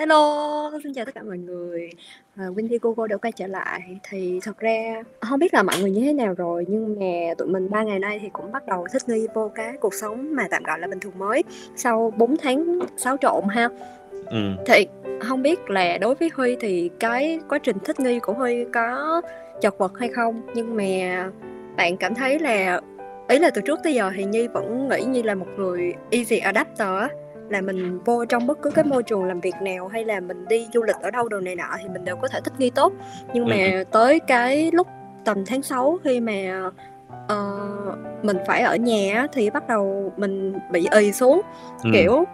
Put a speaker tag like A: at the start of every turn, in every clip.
A: Hello, xin chào tất cả mọi người. À, Windy Google đã quay trở lại. Thì thật ra không biết là mọi người như thế nào rồi nhưng mà tụi mình ba ngày nay thì cũng bắt đầu thích nghi vô cái cuộc sống mà tạm gọi là bình thường mới sau 4 tháng xáo trộn ha.
B: Ừ.
A: Thì không biết là đối với Huy thì cái quá trình thích nghi của Huy có chật vật hay không nhưng mà bạn cảm thấy là ý là từ trước tới giờ thì Nhi vẫn nghĩ như là một người easy adapter á là mình vô trong bất cứ cái môi trường làm việc nào hay là mình đi du lịch ở đâu đồ này nọ thì mình đều có thể thích nghi tốt nhưng mà
B: Ừ.
A: tới cái lúc tầm tháng 6 khi mà ờ, mình phải ở nhà thì bắt đầu mình bị ì xuống
B: Ừ.
A: kiểu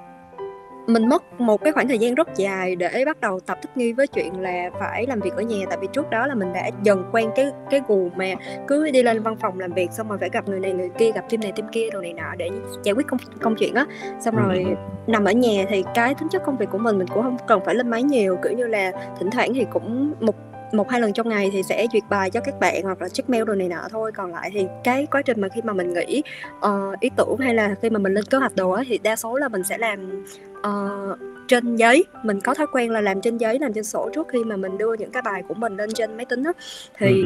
A: mình mất một cái khoảng thời gian rất dài để bắt đầu tập thích nghi với chuyện là phải làm việc ở nhà. Tại vì trước đó là mình đã dần quen cái cái guồng mà cứ đi lên văn phòng làm việc xong rồi phải gặp người này người kia gặp team này team kia đồ này nọ để giải quyết công công chuyện á. Xong
B: Ừ.
A: rồi nằm ở nhà thì cái tính chất công việc của mình mình cũng không cần phải lên máy nhiều. Kiểu như là thỉnh thoảng thì cũng một một hai lần trong ngày thì sẽ duyệt bài cho các bạn hoặc là check mail đồ này nọ thôi. Còn lại thì cái quá trình mà khi mà mình nghĩ uh, ý tưởng hay là khi mà mình lên kế hoạch đồ á thì đa số là mình sẽ làm uh, trên giấy. Mình có thói quen là làm trên giấy làm trên sổ trước khi mà mình đưa những cái bài của mình lên trên máy tính á. Thì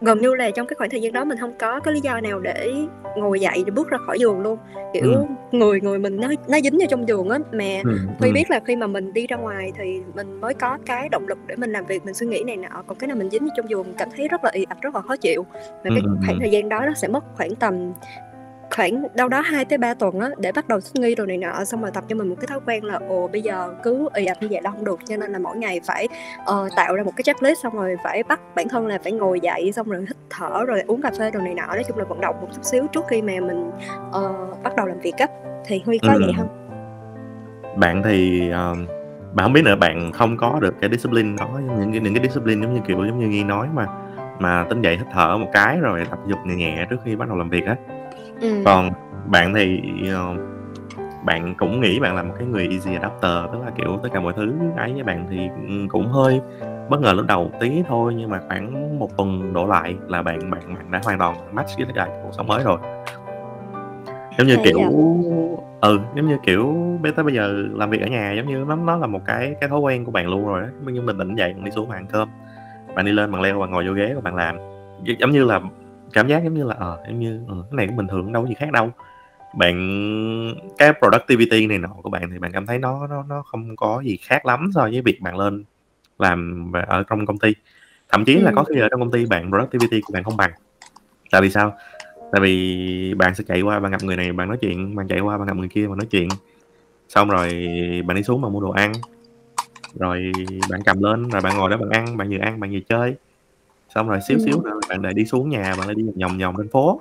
A: gần như là trong cái khoảng thời gian đó mình không có cái lý do nào để ngồi dậy để bước ra khỏi giường luôn kiểu
B: Ừ.
A: người người mình nó nó dính vào trong giường á mà
B: ừ,
A: Huy
B: ừ.
A: biết là khi mà mình đi ra ngoài thì mình mới có cái động lực để mình làm việc mình suy nghĩ này nọ còn cái nào mình dính vào trong giường cảm thấy rất là ì ạch rất là khó chịu và
B: Ừ,
A: cái
B: ừ,
A: khoảng
B: ừ.
A: thời gian đó nó sẽ mất khoảng tầm khoảng đâu đó 2 tới 3 tuần á để bắt đầu thích nghi rồi này nọ xong rồi tập cho mình một cái thói quen là ồ bây giờ cứ ì ạch như vậy là không được cho nên là mỗi ngày phải ờ, tạo ra một cái checklist xong rồi phải bắt bản thân là phải ngồi dậy xong rồi hít thở rồi uống cà phê đồ này nọ nói chung là vận động một chút xíu trước khi mà mình ờ, bắt đầu làm việc á thì Huy có
B: Ừ.
A: vậy không?
B: bạn thì ờ, bạn không biết nữa bạn không có được cái discipline đó những cái những cái discipline giống như kiểu giống như nghi nói mà mà tính dậy hít thở một cái rồi tập dục nhẹ nhẹ trước khi bắt đầu làm việc á
A: Ừ.
B: còn bạn thì ờ, bạn cũng nghĩ bạn là một cái người easy adapter tức là kiểu tất cả mọi thứ ấy với bạn thì cũng hơi bất ngờ lúc đầu tí thôi nhưng mà khoảng một tuần đổ lại là bạn bạn bạn đã hoàn toàn match với lại cuộc sống mới rồi giống như
A: Hay
B: kiểu
A: vậy?
B: ừ giống như kiểu bây tới bây giờ làm việc ở nhà giống như nó nó là một cái cái thói quen của bạn luôn rồi đó như mình tỉnh dậy bạn đi xuống bạn ăn cơm bạn đi lên bạn leo bạn ngồi vô ghế rồi bạn làm Gi- giống như là cảm giác giống như là ờ giống như ừ, cái này cũng bình thường đâu có gì khác đâu. Bạn cái productivity này nọ của bạn thì bạn cảm thấy nó nó nó không có gì khác lắm so với việc bạn lên làm ở trong công ty. Thậm chí là có khi ở trong công ty bạn productivity của bạn không bằng. Tại vì sao? Tại vì bạn sẽ chạy qua bạn gặp người này bạn nói chuyện bạn chạy qua bạn gặp người kia bạn nói chuyện. Xong rồi bạn đi xuống bạn mua đồ ăn. Rồi bạn cầm lên rồi bạn ngồi đó bạn ăn bạn vừa ăn bạn vừa chơi xong rồi xíu
A: Ừ.
B: xíu nữa bạn lại đi xuống nhà bạn lại đi vòng vòng trên phố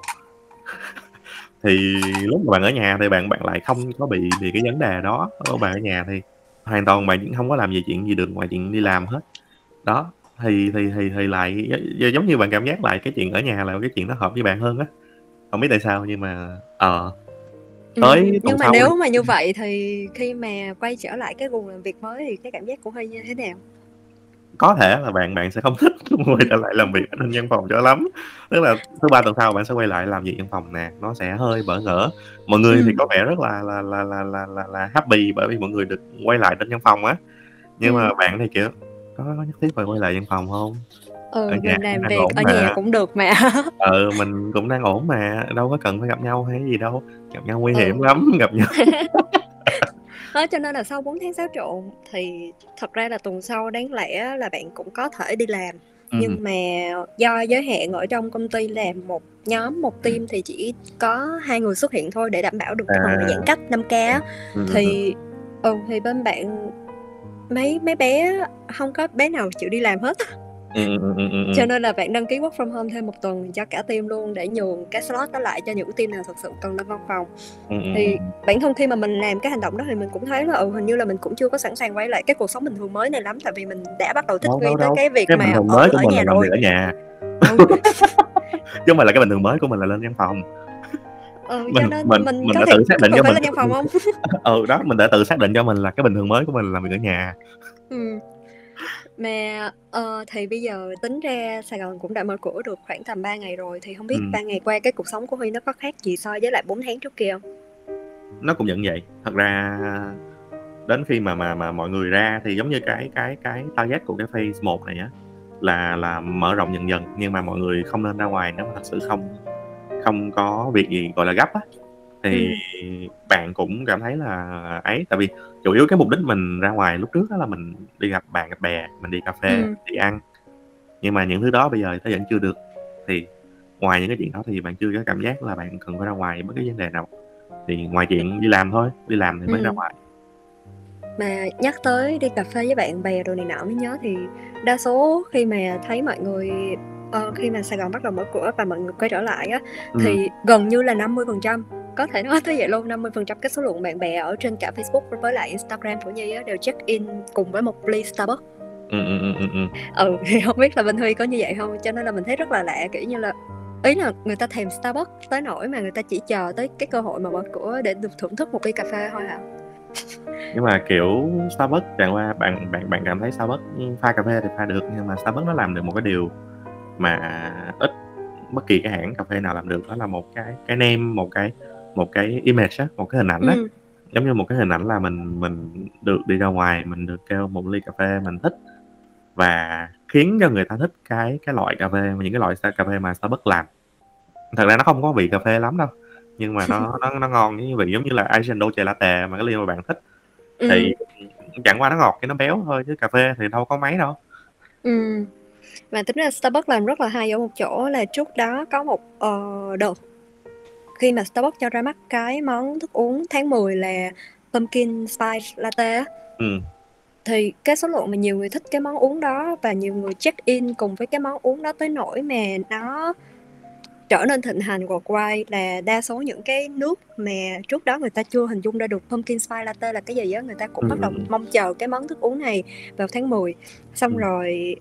B: thì lúc mà bạn ở nhà thì bạn bạn lại không có bị bị cái vấn đề đó lúc bạn ở nhà thì hoàn toàn bạn không có làm gì chuyện gì được ngoài chuyện đi làm hết đó thì thì thì thì lại gi- giống như bạn cảm giác lại cái chuyện ở nhà là cái chuyện nó hợp với bạn hơn á không biết tại sao nhưng mà ờ
A: Ừ,
B: tới tuần
A: nhưng mà
B: sau
A: nếu mà như vậy thì khi mà quay trở lại cái guồng làm việc mới thì cái cảm giác của Huy như thế nào?
B: Có thể là bạn bạn sẽ không thích quay trở lại làm việc ở trên văn phòng cho lắm tức là thứ ba tuần sau bạn sẽ quay lại làm việc văn phòng nè nó sẽ hơi bỡ ngỡ mọi người thì
A: Ừ.
B: có vẻ rất là là là là là là, là happy bởi vì mọi người được quay lại trên văn phòng á nhưng
A: Ừ.
B: mà bạn thì kiểu có, có nhất thiết phải quay lại văn phòng không
A: Ừ,
B: ở nhà
A: mình làm việc ở nhà
B: mà
A: cũng được mà.
B: ừ mình cũng đang ổn mà đâu có cần phải gặp nhau hay gì đâu gặp nhau nguy hiểm
A: Ừ.
B: lắm gặp nhau
A: Đó, cho nên là sau 4 tháng xáo trộn thì thật ra là tuần sau đáng lẽ là bạn cũng có thể đi làm
B: ừ.
A: nhưng mà do giới hạn ở trong công ty làm một nhóm một team thì chỉ có hai người xuất hiện thôi để đảm bảo được cái phần
B: à
A: giãn cách 5K á.
B: ừ, ừ, ừ.
A: thì ừ thì bên bạn mấy mấy bé không có bé nào chịu đi làm hết
B: Ừ, ừ, ừ,
A: cho nên là bạn đăng ký work from home thêm một tuần cho cả team luôn để nhường cái slot đó lại cho những team nào thực sự cần lên văn phòng.
B: Ừ,
A: thì bản thân khi mà mình làm cái hành động đó thì mình cũng thấy là ừ hình như là mình cũng chưa có sẵn sàng quay lại cái cuộc sống bình thường mới này lắm tại vì mình đã bắt đầu thích
B: đâu
A: nghi
B: đâu
A: tới
B: đâu.
A: cái việc
B: cái
A: mà ở
B: mới của
A: ở
B: mình
A: nhà rồi.
B: ở nhà. Chứ không phải là cái bình thường mới của mình là lên văn phòng.
A: Ừ cho
B: mình
A: nên
B: mình
A: mình
B: mình
A: có
B: đã tự xác định cho mình
A: lên văn phòng không?
B: Ừ đó mình đã tự xác định cho mình là cái bình thường mới của mình là làm việc ở nhà.
A: Ừ. mà ờ, thì bây giờ tính ra Sài Gòn cũng đã mở cửa được khoảng tầm 3 ngày rồi thì không biết
B: ừ.
A: 3 ngày qua cái cuộc sống của Huy nó có khác gì so với lại 4 tháng trước kia không?
B: nó cũng vẫn vậy thật ra đến khi mà mà mà mọi người ra thì giống như cái cái cái target của cái phase 1 này á là là mở rộng dần dần nhưng mà mọi người không nên ra ngoài nếu mà thật sự không không có việc gì gọi là gấp á thì ừ. bạn cũng cảm thấy là ấy tại vì chủ yếu cái mục đích mình ra ngoài lúc trước đó là mình đi gặp bạn gặp bè mình đi cà phê ừ. đi ăn nhưng mà những thứ đó bây giờ nó vẫn chưa được thì ngoài những cái chuyện đó thì bạn chưa có cảm giác là bạn cần phải ra ngoài bất cứ vấn đề nào thì ngoài chuyện đi làm thôi đi làm thì mới ừ. ra ngoài
A: mà nhắc tới đi cà phê với bạn bè rồi này nọ mới nhớ thì đa số khi mà thấy mọi người ờ, khi mà Sài Gòn bắt đầu mở cửa và mọi người quay trở lại á ừ. thì gần như là 50% có thể nói tới vậy luôn 50% cái số lượng bạn bè ở trên cả Facebook với lại Instagram của Nhi á, đều check in cùng với một ly Starbucks
B: ừ, ừ, ừ, ừ. ừ.
A: ừ thì không biết là Vinh Huy có như vậy không cho nên là mình thấy rất là lạ kiểu như là ý là người ta thèm Starbucks tới nỗi mà người ta chỉ chờ tới cái cơ hội mà mở cửa để được thưởng thức một ly cà phê thôi hả
B: nhưng mà kiểu Starbucks chẳng qua bạn bạn bạn cảm thấy Starbucks pha cà phê thì pha được nhưng mà Starbucks nó làm được một cái điều mà ít bất kỳ cái hãng cà phê nào làm được đó là một cái cái name một cái một cái image á một cái hình ảnh á ừ. giống như một cái hình ảnh là mình mình được đi ra ngoài mình được kêu một ly cà phê mình thích và khiến cho người ta thích cái cái loại cà phê những cái loại cà phê mà Starbucks làm thật ra nó không có vị cà phê lắm đâu nhưng mà nó nó nó ngon như vị giống như là Asian Dolce Latte mà cái ly mà bạn thích thì ừ. chẳng qua nó ngọt cái nó béo thôi chứ cà phê thì đâu có mấy đâu
A: ừ. và tính ra Starbucks làm rất là hay ở một chỗ là trước đó có một uh, đợt khi mà Starbucks cho ra mắt cái món thức uống tháng 10 là pumpkin spice latte
B: ừ.
A: thì cái số lượng mà nhiều người thích cái món uống đó và nhiều người check in cùng với cái món uống đó tới nỗi mà nó trở nên thịnh hành worldwide là đa số những cái nước mà trước đó người ta chưa hình dung ra được pumpkin spice latte là cái gì á người ta cũng ừ. bắt đầu mong chờ cái món thức uống này vào tháng 10 xong ừ. rồi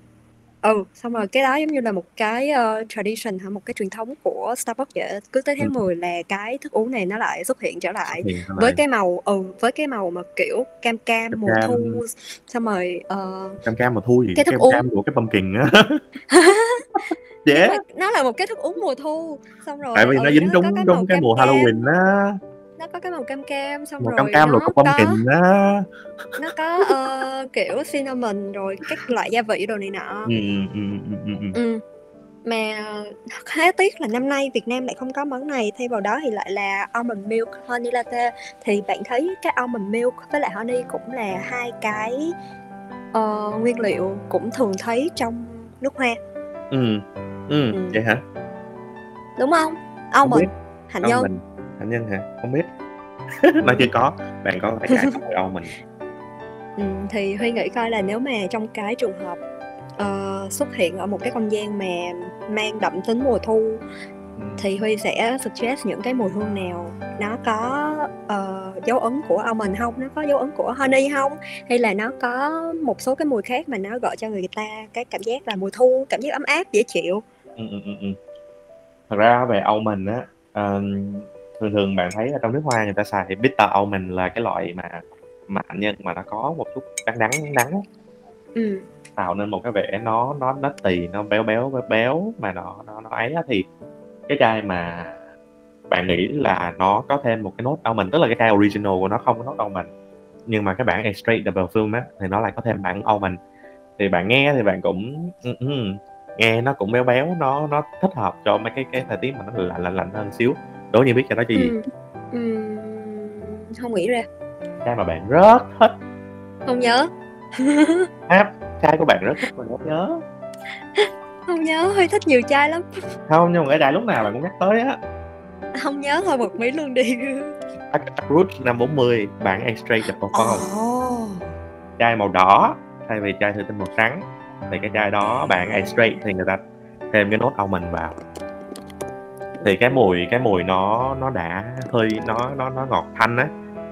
A: ừ xong rồi cái đó giống như là một cái uh, tradition hả? Một cái truyền thống của Starbucks vậy cứ tới tháng ừ. 10 là cái thức uống này nó lại xuất hiện trở lại hiện với cái màu ừ với cái màu mà kiểu cam cam, cam mùa cam. thu xong rồi
B: uh, cam cam mùa thu gì? cái thức cam uống cam của cái pumpkin á.
A: Yeah. nó là một cái thức uống mùa thu xong rồi
B: tại vì nó dính cái trúng cái mùa Halloween á
A: nó có cái màu cam cam xong
B: màu
A: rồi
B: cam cam rồi có pumpkin á.
A: nó có uh, kiểu cinnamon rồi các loại gia vị đồ này nọ.
B: Ừ, ừ, ừ, ừ, ừ.
A: ừ. mà khá tiếc là năm nay Việt Nam lại không có món này thay vào đó thì lại là almond milk honey latte. Thì bạn thấy cái almond milk với lại honey cũng là hai cái uh, nguyên liệu cũng thường thấy trong nước hoa.
B: Ừ ừ, ừ. vậy hả?
A: Đúng không? Almond hạnh nhân
B: hạnh nhân hả? Không biết. Nó chưa có. Bạn có phải câu đâu mình.
A: Ừ, thì huy nghĩ coi là nếu mà trong cái trường hợp uh, xuất hiện ở một cái không gian mà mang đậm tính mùa thu ừ. thì huy sẽ suggest những cái mùi hương nào? Nó có uh, dấu ấn của almond không? Nó có dấu ấn của honey không? Hay là nó có một số cái mùi khác mà nó gọi cho người ta cái cảm giác là mùa thu cảm giác ấm áp dễ chịu?
B: Ừ, ừ, ừ. ừ. thật ra về almond á uh, thường thường bạn thấy ở trong nước hoa người ta xài bitter almond là cái loại mà mà nhân mà nó có một chút đắng đắng đắng
A: ừ.
B: tạo nên một cái vẻ nó nó nó tì nó béo béo béo béo mà nó nó nó ấy á. Thì cái chai mà bạn nghĩ là nó có thêm một cái nốt almond tức là cái chai original của nó không có nốt almond nhưng mà cái bản extract double film á thì nó lại có thêm bản almond thì bạn nghe thì bạn cũng uh, uh, nghe nó cũng béo béo nó nó thích hợp cho mấy cái cái thời tiết mà nó lạnh lạnh lạnh hơn xíu đố như biết cho nó cho gì?
A: Ừ. Ừ. không nghĩ ra.
B: Trai mà bạn rất thích.
A: Không nhớ.
B: À, trai của bạn rất thích mà không nhớ.
A: Không nhớ hơi thích nhiều trai lắm.
B: Không nhưng mà ở đại lúc nào bạn cũng nhắc tới á.
A: Không nhớ thôi bật mí luôn đi.
B: Root năm 40 bản X-Ray The Perform oh. chai màu đỏ thay vì chai thủy tinh màu trắng thì cái chai đó bản X-Ray thì người ta thêm cái nốt almond vào thì cái mùi cái mùi nó nó đã hơi nó nó nó ngọt thanh á.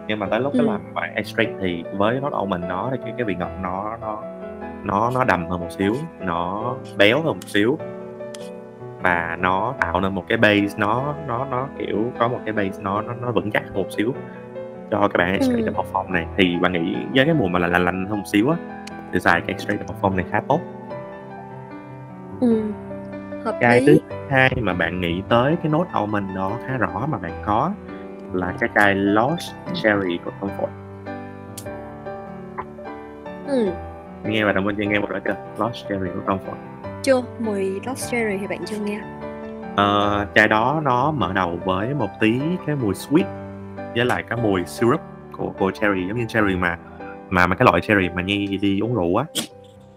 B: Nhưng mà tới lúc cái ừ. làm bài extract thì với nó đậu mình nó thì cái cái vị ngọt nó nó nó nó đậm hơn một xíu nó béo hơn một xíu. Và nó tạo nên một cái base nó nó nó kiểu có một cái base nó nó, nó vững chắc hơn một xíu cho các bạn extract ừ. perform này. Thì bạn nghĩ với cái mùi mà lạnh lạnh lạnh hơn một xíu á thì xài cái extract perform này khá tốt.
A: Ừ hợp
B: cái
A: lý.
B: thứ hai mà bạn nghĩ tới cái nốt almond đó khá rõ mà bạn có là cái chai Lost Cherry của Tom Ford.
A: Ừ,
B: nghe và đồng minh chưa nghe một loại chưa Lost Cherry của Comfort
A: chưa, mùi Lost Cherry thì bạn chưa nghe.
B: Ờ, chai đó nó mở đầu với một tí cái mùi sweet với lại cái mùi syrup của của cherry giống như cherry mà mà mà cái loại cherry mà Nhi đi uống rượu á.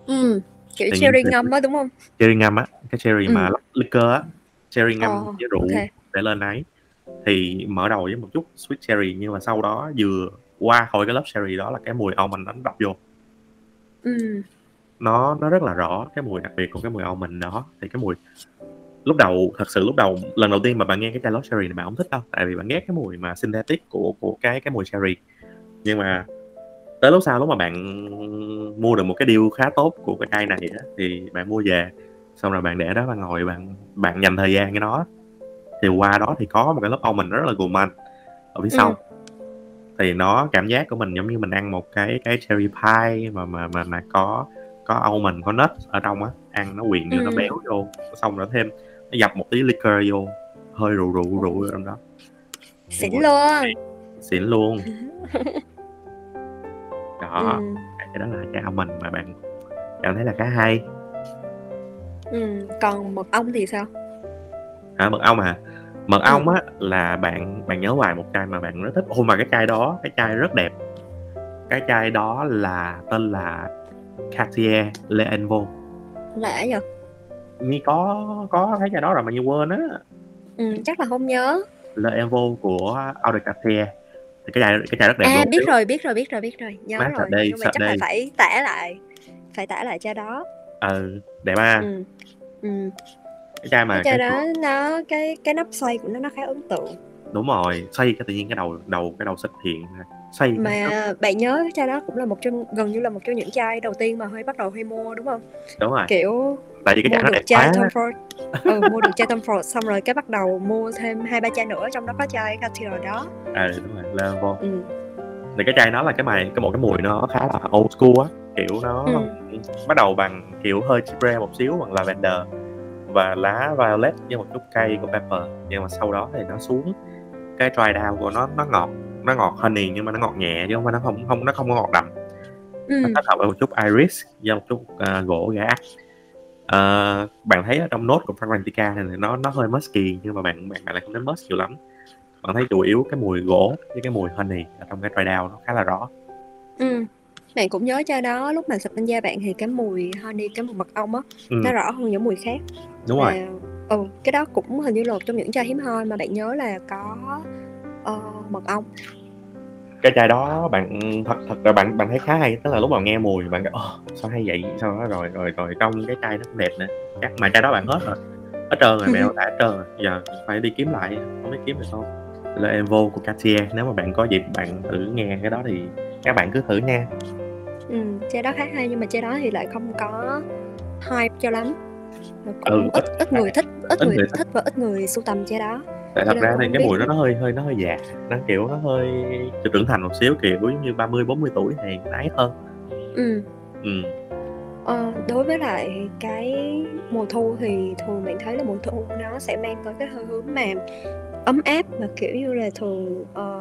A: Ừ, kiểu
B: nhiên
A: cherry
B: thì-
A: ngâm á đúng không?
B: cherry ngâm á cái cherry
A: Ừ.
B: mà liquor á cherry ngâm
A: Ờ,
B: với rượu
A: ok.
B: để lên ấy. Thì mở đầu với một chút sweet cherry nhưng mà sau đó vừa qua khỏi cái lớp cherry đó là cái mùi almond đánh đập vô.
A: Ừ,
B: nó nó rất là rõ cái mùi đặc biệt của cái mùi almond đó. Thì cái mùi lúc đầu thật sự lúc đầu lần đầu tiên mà bạn nghe cái chai Lost Cherry này bạn không thích đâu tại vì bạn ghét cái mùi mà synthetic của của cái cái mùi cherry. Nhưng mà tới lúc sau lúc mà bạn mua được một cái deal khá tốt của cái chai này á, thì bạn mua về xong rồi bạn để đó bạn ngồi bạn bạn dành thời gian với nó. Thì qua đó thì có một cái lớp almond rất là gourmand ở phía
A: Ừ.
B: sau. Thì nó cảm giác của mình giống như mình ăn một cái cái cherry pie mà mà mà mà có có almond có nut ở trong á. Ăn nó quyện vô nó
A: Ừ.
B: béo vô. Xong rồi thêm nó dập một tí liquor vô. Hơi rượu rượu rượu ở trong đó.
A: Xỉn luôn.
B: xịn luôn. Đó.
A: Ừ,
B: cái đó là cái almond mà bạn cảm thấy là khá hay
A: ừ, còn mật ong thì sao?
B: à, mật ong à mật
A: Ừ.
B: ong á là bạn bạn nhớ hoài một chai mà bạn rất thích ôi mà cái chai đó cái chai rất đẹp cái chai đó là tên là Cartier Le Envo
A: Lạ vậy?
B: Nhi có có thấy chai đó rồi mà Nhi quên á
A: Ừ, chắc là không nhớ.
B: Le Envo của Eau de Cartier thì cái chai cái chai rất đẹp
A: À
B: luôn
A: biết rồi, biết rồi, biết rồi, biết rồi, nhớ
B: Mát
A: rồi.
B: đây,
A: Nhưng mà chắc là
B: đây.
A: phải tả lại, phải tả lại cho đó.
B: Ừ đẹp à
A: Ừ. Ừ.
B: cái chai mà
A: Cái
B: cái
A: đó nó cái cái nắp xoay của nó nó khá ấn tượng.
B: đúng rồi xoay cái tự nhiên cái đầu đầu cái đầu xuất hiện xoay
A: Mà bạn nhớ cái chai đó cũng là một trong gần như là một trong những chai đầu tiên mà Huy bắt đầu Huy mua đúng không?
B: đúng rồi
A: Kiểu
B: tại vì cái chai nó đẹp
A: chai
B: quá
A: Tom Ford ừ, mua được chai Tom Ford xong rồi cái bắt đầu mua thêm hai ba chai nữa trong đó có chai Cartier đó
B: ừ đúng rồi Le Envo
A: ừ.
B: thì cái chai nó là cái mày cái một cái mùi nó khá là old school á kiểu nó
A: Ừ.
B: bắt đầu bằng kiểu hơi spray một xíu bằng lavender và lá violet với một chút cây của pepper nhưng mà sau đó thì nó xuống cái dry down của nó nó ngọt nó ngọt honey nhưng mà nó ngọt nhẹ chứ không phải nó không không nó không có ngọt đậm
A: Ừ.
B: nó kết hợp với một chút iris và một chút à, gỗ ác Ờ, bạn thấy ở trong nốt của Fragrantica này nó nó hơi musky nhưng mà bạn bạn bạn lại không đến musk nhiều lắm bạn thấy chủ yếu cái mùi gỗ với cái mùi honey ở trong cái dry down nó khá là rõ
A: ừ. Bạn cũng nhớ chai đó lúc mà xịt lên da bạn thì cái mùi honey cái mùi mật ong á
B: ừ,
A: nó rõ hơn những mùi khác.
B: Đúng rồi.
A: Và, ừ cái đó cũng hình như là trong những chai hiếm hoi mà bạn nhớ là có ờ, mật ong.
B: Cái chai đó bạn thật thật là bạn bạn thấy khá hay tức là lúc mà nghe mùi bạn kêu "Ồ, sao hay vậy? Sau đó? Rồi rồi rồi trong cái chai nó cũng đẹp nữa. Chắc mà chai đó bạn hết rồi. Hết trơn rồi mèo đã hết trơn rồi. Giờ phải đi kiếm lại không biết kiếm được không? Là Evo của Cartier nếu mà bạn có dịp bạn thử nghe cái đó thì các bạn cứ thử nha
A: ừ, chai đó khá hay nhưng mà chai đó thì lại không có hype cho lắm
B: Ừ,
A: ít ít người thích ít,
B: ít
A: người
B: người
A: thích và ít người sưu tầm chai đó
B: tại thật ra thì cái
A: biết
B: mùi đó nó hơi hơi nó hơi già nó kiểu nó hơi trưởng thành một xíu kiểu giống như 30 40 tuổi thì ái hơn
A: ừ.
B: ừ.
A: Ờ, đối với lại cái mùa thu thì thường bạn thấy là mùa thu nó sẽ mang tới cái hơi hướng mà ấm áp mà kiểu như là thường ờ,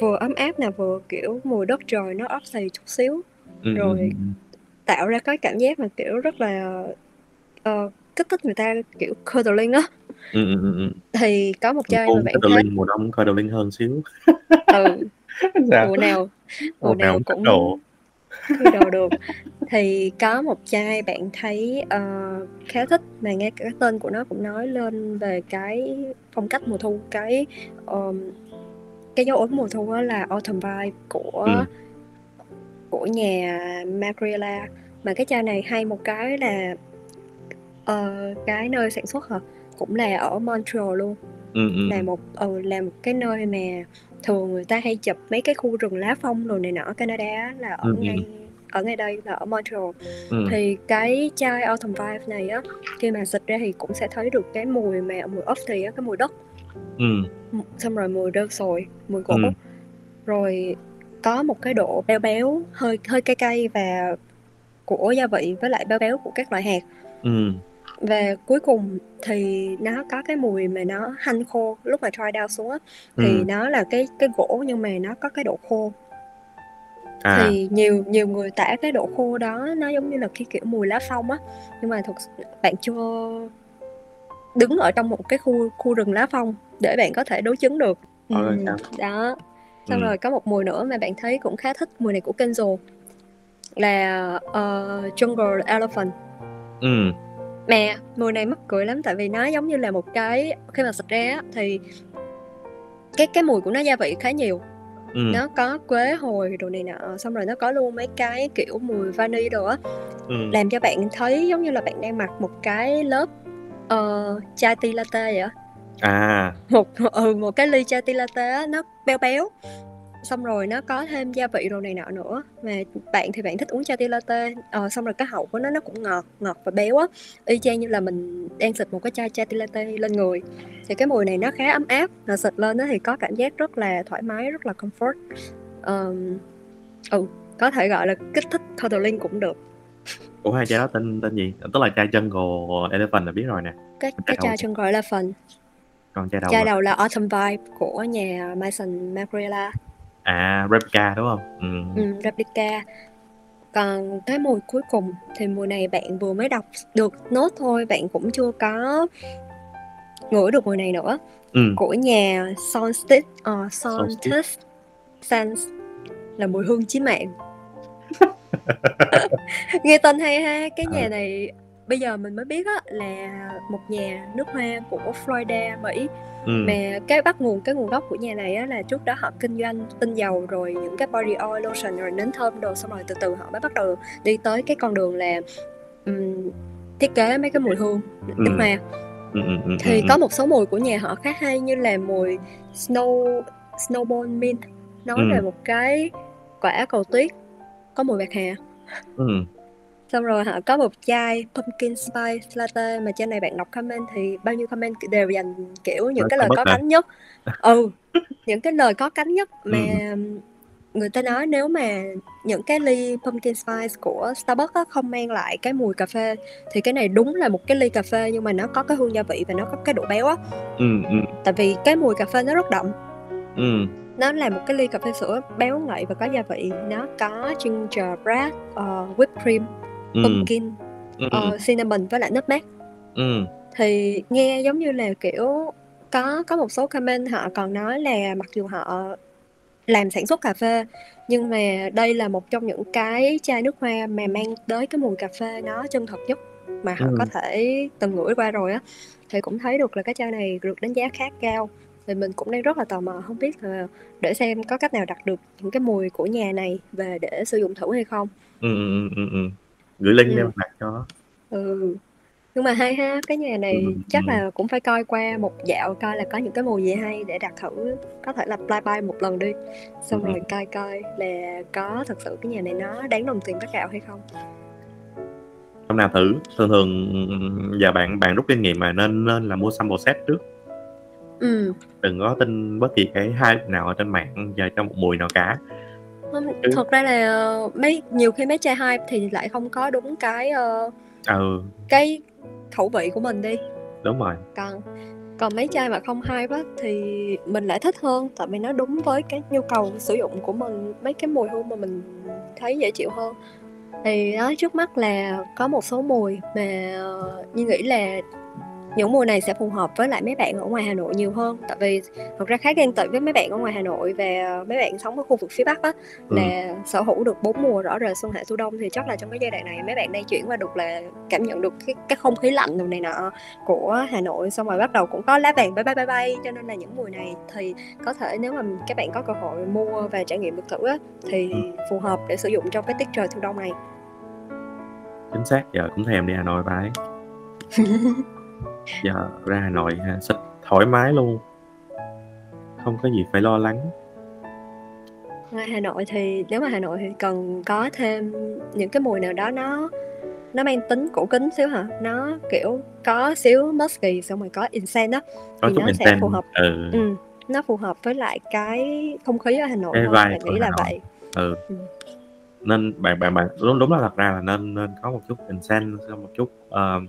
A: vừa ấm áp nè vừa kiểu mùi đất trời nó ấp xì chút xíu
B: Ừ,
A: Rồi.
B: ừ, ừ.
A: tạo ra cái cảm giác mà kiểu rất là ờ, kích thích người ta kiểu cuddling á
B: ừ, ừ, ừ, ừ.
A: thì có một chai mà bạn
B: Cuddling,
A: thấy
B: mùa đông cuddling hơn xíu
A: ừ,
B: sao
A: mùa nào mùa
B: Mùa nào
A: nào
B: cũng thích
A: cũng
B: đồ.
A: được thì có một chai bạn thấy ờ, khá thích mà nghe cái tên của nó cũng nói lên về cái phong cách mùa thu cái ờm, cái dấu ấn mùa thu đó là autumn vibe của
B: Ừ.
A: của nhà Margiela mà cái chai này hay một cái là ờ, cái nơi sản xuất hả cũng là ở Montreal luôn
B: ừ, ừ,
A: là
B: ừ.
A: một ừ, là một cái nơi mà thường người ta hay chụp mấy cái khu rừng lá phong rồi này nọ ở Canada á, là ở
B: Ừ, ừ.
A: ngay ở ngay đây là ở Montreal
B: ừ.
A: thì cái chai Autumn Vibe này á khi mà xịt ra thì cũng sẽ thấy được cái mùi mà mùi ớt thì á cái mùi đất
B: ừ.
A: xong rồi mùi đơn sồi mùi gỗ
B: Ừ.
A: rồi có một cái độ béo béo hơi hơi cay cay và của gia vị với lại béo béo của các loại hạt
B: ừ.
A: và cuối cùng thì nó có cái mùi mà nó hanh khô lúc mà dry down xuống á thì
B: Ừ.
A: nó là cái cái gỗ nhưng mà nó có cái độ khô
B: À,
A: thì nhiều nhiều người tả cái độ khô đó nó giống như là cái kiểu mùi lá phong á nhưng mà thực bạn chưa đứng ở trong một cái khu khu rừng lá phong để bạn có thể đối chứng được.
B: Sao?
A: đó. Xong
B: Ừm.
A: rồi có một mùi nữa mà bạn thấy cũng khá thích mùi này của Kenzo là ờ, Jungle Elephant.
B: Ừm,
A: Mà mùi này mắc cười lắm tại vì nó giống như là một cái khi mà xịt ra thì cái cái mùi của nó gia vị khá nhiều.
B: Ừm,
A: nó có quế hồi đồ này nọ xong rồi nó có luôn mấy cái kiểu mùi vani đồ á.
B: Ừm.
A: làm cho bạn thấy giống như là bạn đang mặc một cái lớp uh, chai tea latte vậy á
B: À,
A: một ừ, một cái ly chai tea latte nó béo béo. Xong rồi nó có thêm gia vị đồ này nọ nữa. Mà bạn thì bạn thích uống chai tea latte ờ, xong rồi cái hậu của nó nó cũng ngọt ngọt và béo á. Y chang như là mình đang xịt một cái chai chai tea latte lên người. Thì cái mùi này nó khá ấm áp. Và xịt lên đó thì có cảm giác rất là thoải mái rất là comfort. Ờm, ừ có thể gọi là kích thích cuddling cũng được.
B: Ủa hai chai đó tên tên gì? Tức là chai Jungle Elephant là biết rồi nè.
A: cái cái chai chân là phần
B: Còn chai đầu
A: chai
B: là
A: đầu là autumn vibe của nhà Mason Margiela
B: à Replica đúng không? Ừm.
A: ừ, replica còn cái mùi cuối cùng thì mùi này bạn vừa mới đọc được nốt thôi bạn cũng chưa có ngửi được mùi này nữa
B: Ừm.
A: của nhà Solstice uh,
B: Solstice.
A: Scents là mùi hương chí mạng nghe tên hay ha cái nhà
B: Ờ.
A: này bây giờ mình mới biết á là một nhà nước hoa của Florida Mỹ
B: Ừm.
A: mà cái bắt nguồn cái nguồn gốc của nhà này á là trước đó họ kinh doanh tinh dầu rồi những cái body oil lotion rồi nến thơm đồ xong rồi từ từ họ mới bắt đầu đi tới cái con đường là ừm, thiết kế mấy cái mùi hương nước
B: Ừm.
A: hoa
B: Ừm, ừm, ừm,
A: thì
B: ừm,
A: có một số mùi của nhà họ khá hay như là mùi snow snowball mint nói
B: Ừm.
A: về một cái quả cầu tuyết có mùi bạc hà
B: Ừm.
A: Xong rồi họ có một chai pumpkin spice latte mà trên này bạn đọc comment thì bao nhiêu comment đều dành kiểu những cái lời có cánh nhất. Ừ những cái lời có cánh nhất mà
B: Ừm.
A: người ta nói nếu mà những cái ly pumpkin spice của Starbucks á, không mang lại cái mùi cà phê thì cái này đúng là một cái ly cà phê nhưng mà nó có cái hương gia vị và nó có cái độ béo á.
B: Ừm, ừm,
A: tại vì cái mùi cà phê nó rất đậm.
B: Ừm.
A: nó là một cái ly cà phê sữa béo ngậy và có gia vị. Nó có gingerbread uh, whipped cream
B: Ừm.
A: pumpkin ờ,
B: ừm.
A: cinnamon với lại nutmeg
B: Ừm.
A: thì nghe giống như là kiểu có có một số comment họ còn nói là mặc dù họ làm sản xuất cà phê nhưng mà đây là một trong những cái chai nước hoa mà mang tới cái mùi cà phê nó chân thật nhất mà họ
B: Ừm.
A: có thể từng ngửi qua rồi á thì cũng thấy được là cái chai này được đánh giá khá cao thì mình cũng đang rất là tò mò không biết là để xem có cách nào đặt được những cái mùi của nhà này về để sử dụng thử hay không
B: Ừm, ừm, ừm, ừm, ừm. Gửi link để
A: ừ
B: mình đặt cho.
A: ừ nhưng mà hay ha cái nhà này
B: Ừm,
A: chắc
B: ừm.
A: là cũng phải coi qua một dạo coi là có những cái mùi gì hay để đặt thử có thể là fly by một lần đi xong
B: Ừm,
A: rồi coi coi là có thật sự cái nhà này nó đáng đồng tiền bát gạo hay không
B: Hôm nào thử, thường thường giờ bạn bạn rút kinh nghiệm mà nên nên là mua sample set trước.
A: ừ
B: Đừng có tin bất kỳ cái hype nào ở trên mạng về cho một mùi nào cả. Ừ.
A: thật ra là ờ, mấy nhiều khi mấy chai hype thì lại không có đúng cái ờ,
B: Ừ,
A: cái khẩu vị của mình đi
B: đúng rồi.
A: còn còn mấy chai mà không hype á thì mình lại thích hơn tại vì nó đúng với cái nhu cầu sử dụng của mình mấy cái mùi hương mà mình thấy dễ chịu hơn thì đó trước mắt là có một số mùi mà ờ, như nghĩ là những mùi này sẽ phù hợp với lại mấy bạn ở ngoài Hà Nội nhiều hơn tại vì thật ra khá ghen tị với mấy bạn ở ngoài Hà Nội và mấy bạn sống ở khu vực phía Bắc á
B: Ừm.
A: là sở hữu được bốn mùa rõ rệt xuân hạ thu đông thì chắc là trong cái giai đoạn này mấy bạn đang chuyển qua được là cảm nhận được cái cái không khí lạnh đồ này nọ của Hà Nội xong rồi bắt đầu cũng có lá vàng bay bay bay bay cho nên là những mùi này thì có thể nếu mà các bạn có cơ hội mua và trải nghiệm được thử á thì
B: Ừm.
A: phù hợp để sử dụng trong cái tiết trời thu đông này
B: Chính xác, giờ cũng thèm đi Hà Nội vãi. Giờ ra Hà Nội ha, xịt thoải mái luôn. Không có gì phải lo lắng.
A: ngoài Hà Nội thì nếu mà Hà Nội thì cần có thêm những cái mùi nào đó nó nó mang tính cổ kính xíu hả nó kiểu có xíu musky xong rồi có incense á
B: Có
A: thì nó sẽ
B: incense,
A: phù hợp
B: ừ.
A: ừ, nó phù hợp với lại cái không khí ở Hà Nội
B: Cái
A: hơn mình nghĩ là vậy
B: Ừ.
A: Ừ.
B: Nên bạn bạn bạn đúng đúng là thật ra là nên nên có một chút incense, xong một chút, ờ,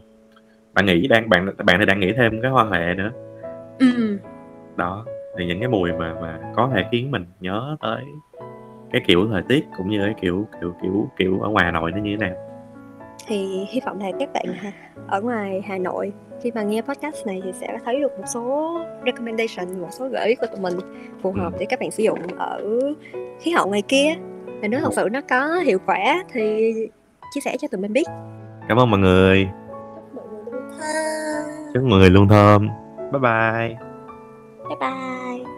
B: bạn nghĩ đang bạn bạn thì đang nghĩ thêm cái hoa huệ nữa.
A: ừ.
B: Đó, thì những cái mùi mà mà có thể khiến mình nhớ tới cái kiểu thời tiết cũng như cái kiểu kiểu kiểu kiểu ở ngoài Hà Nội nó như thế nào.
A: Thì hy vọng là các bạn ở ngoài Hà Nội khi mà nghe podcast này thì sẽ thấy được một số recommendation một số gợi ý của tụi mình phù hợp ừ. để các bạn sử dụng ở khí hậu ngoài kia. Và nếu thật sự nó có hiệu quả thì chia sẻ cho tụi mình biết.
B: Cảm ơn mọi người chúc mọi người luôn thơm. Bye bye.
A: Bye bye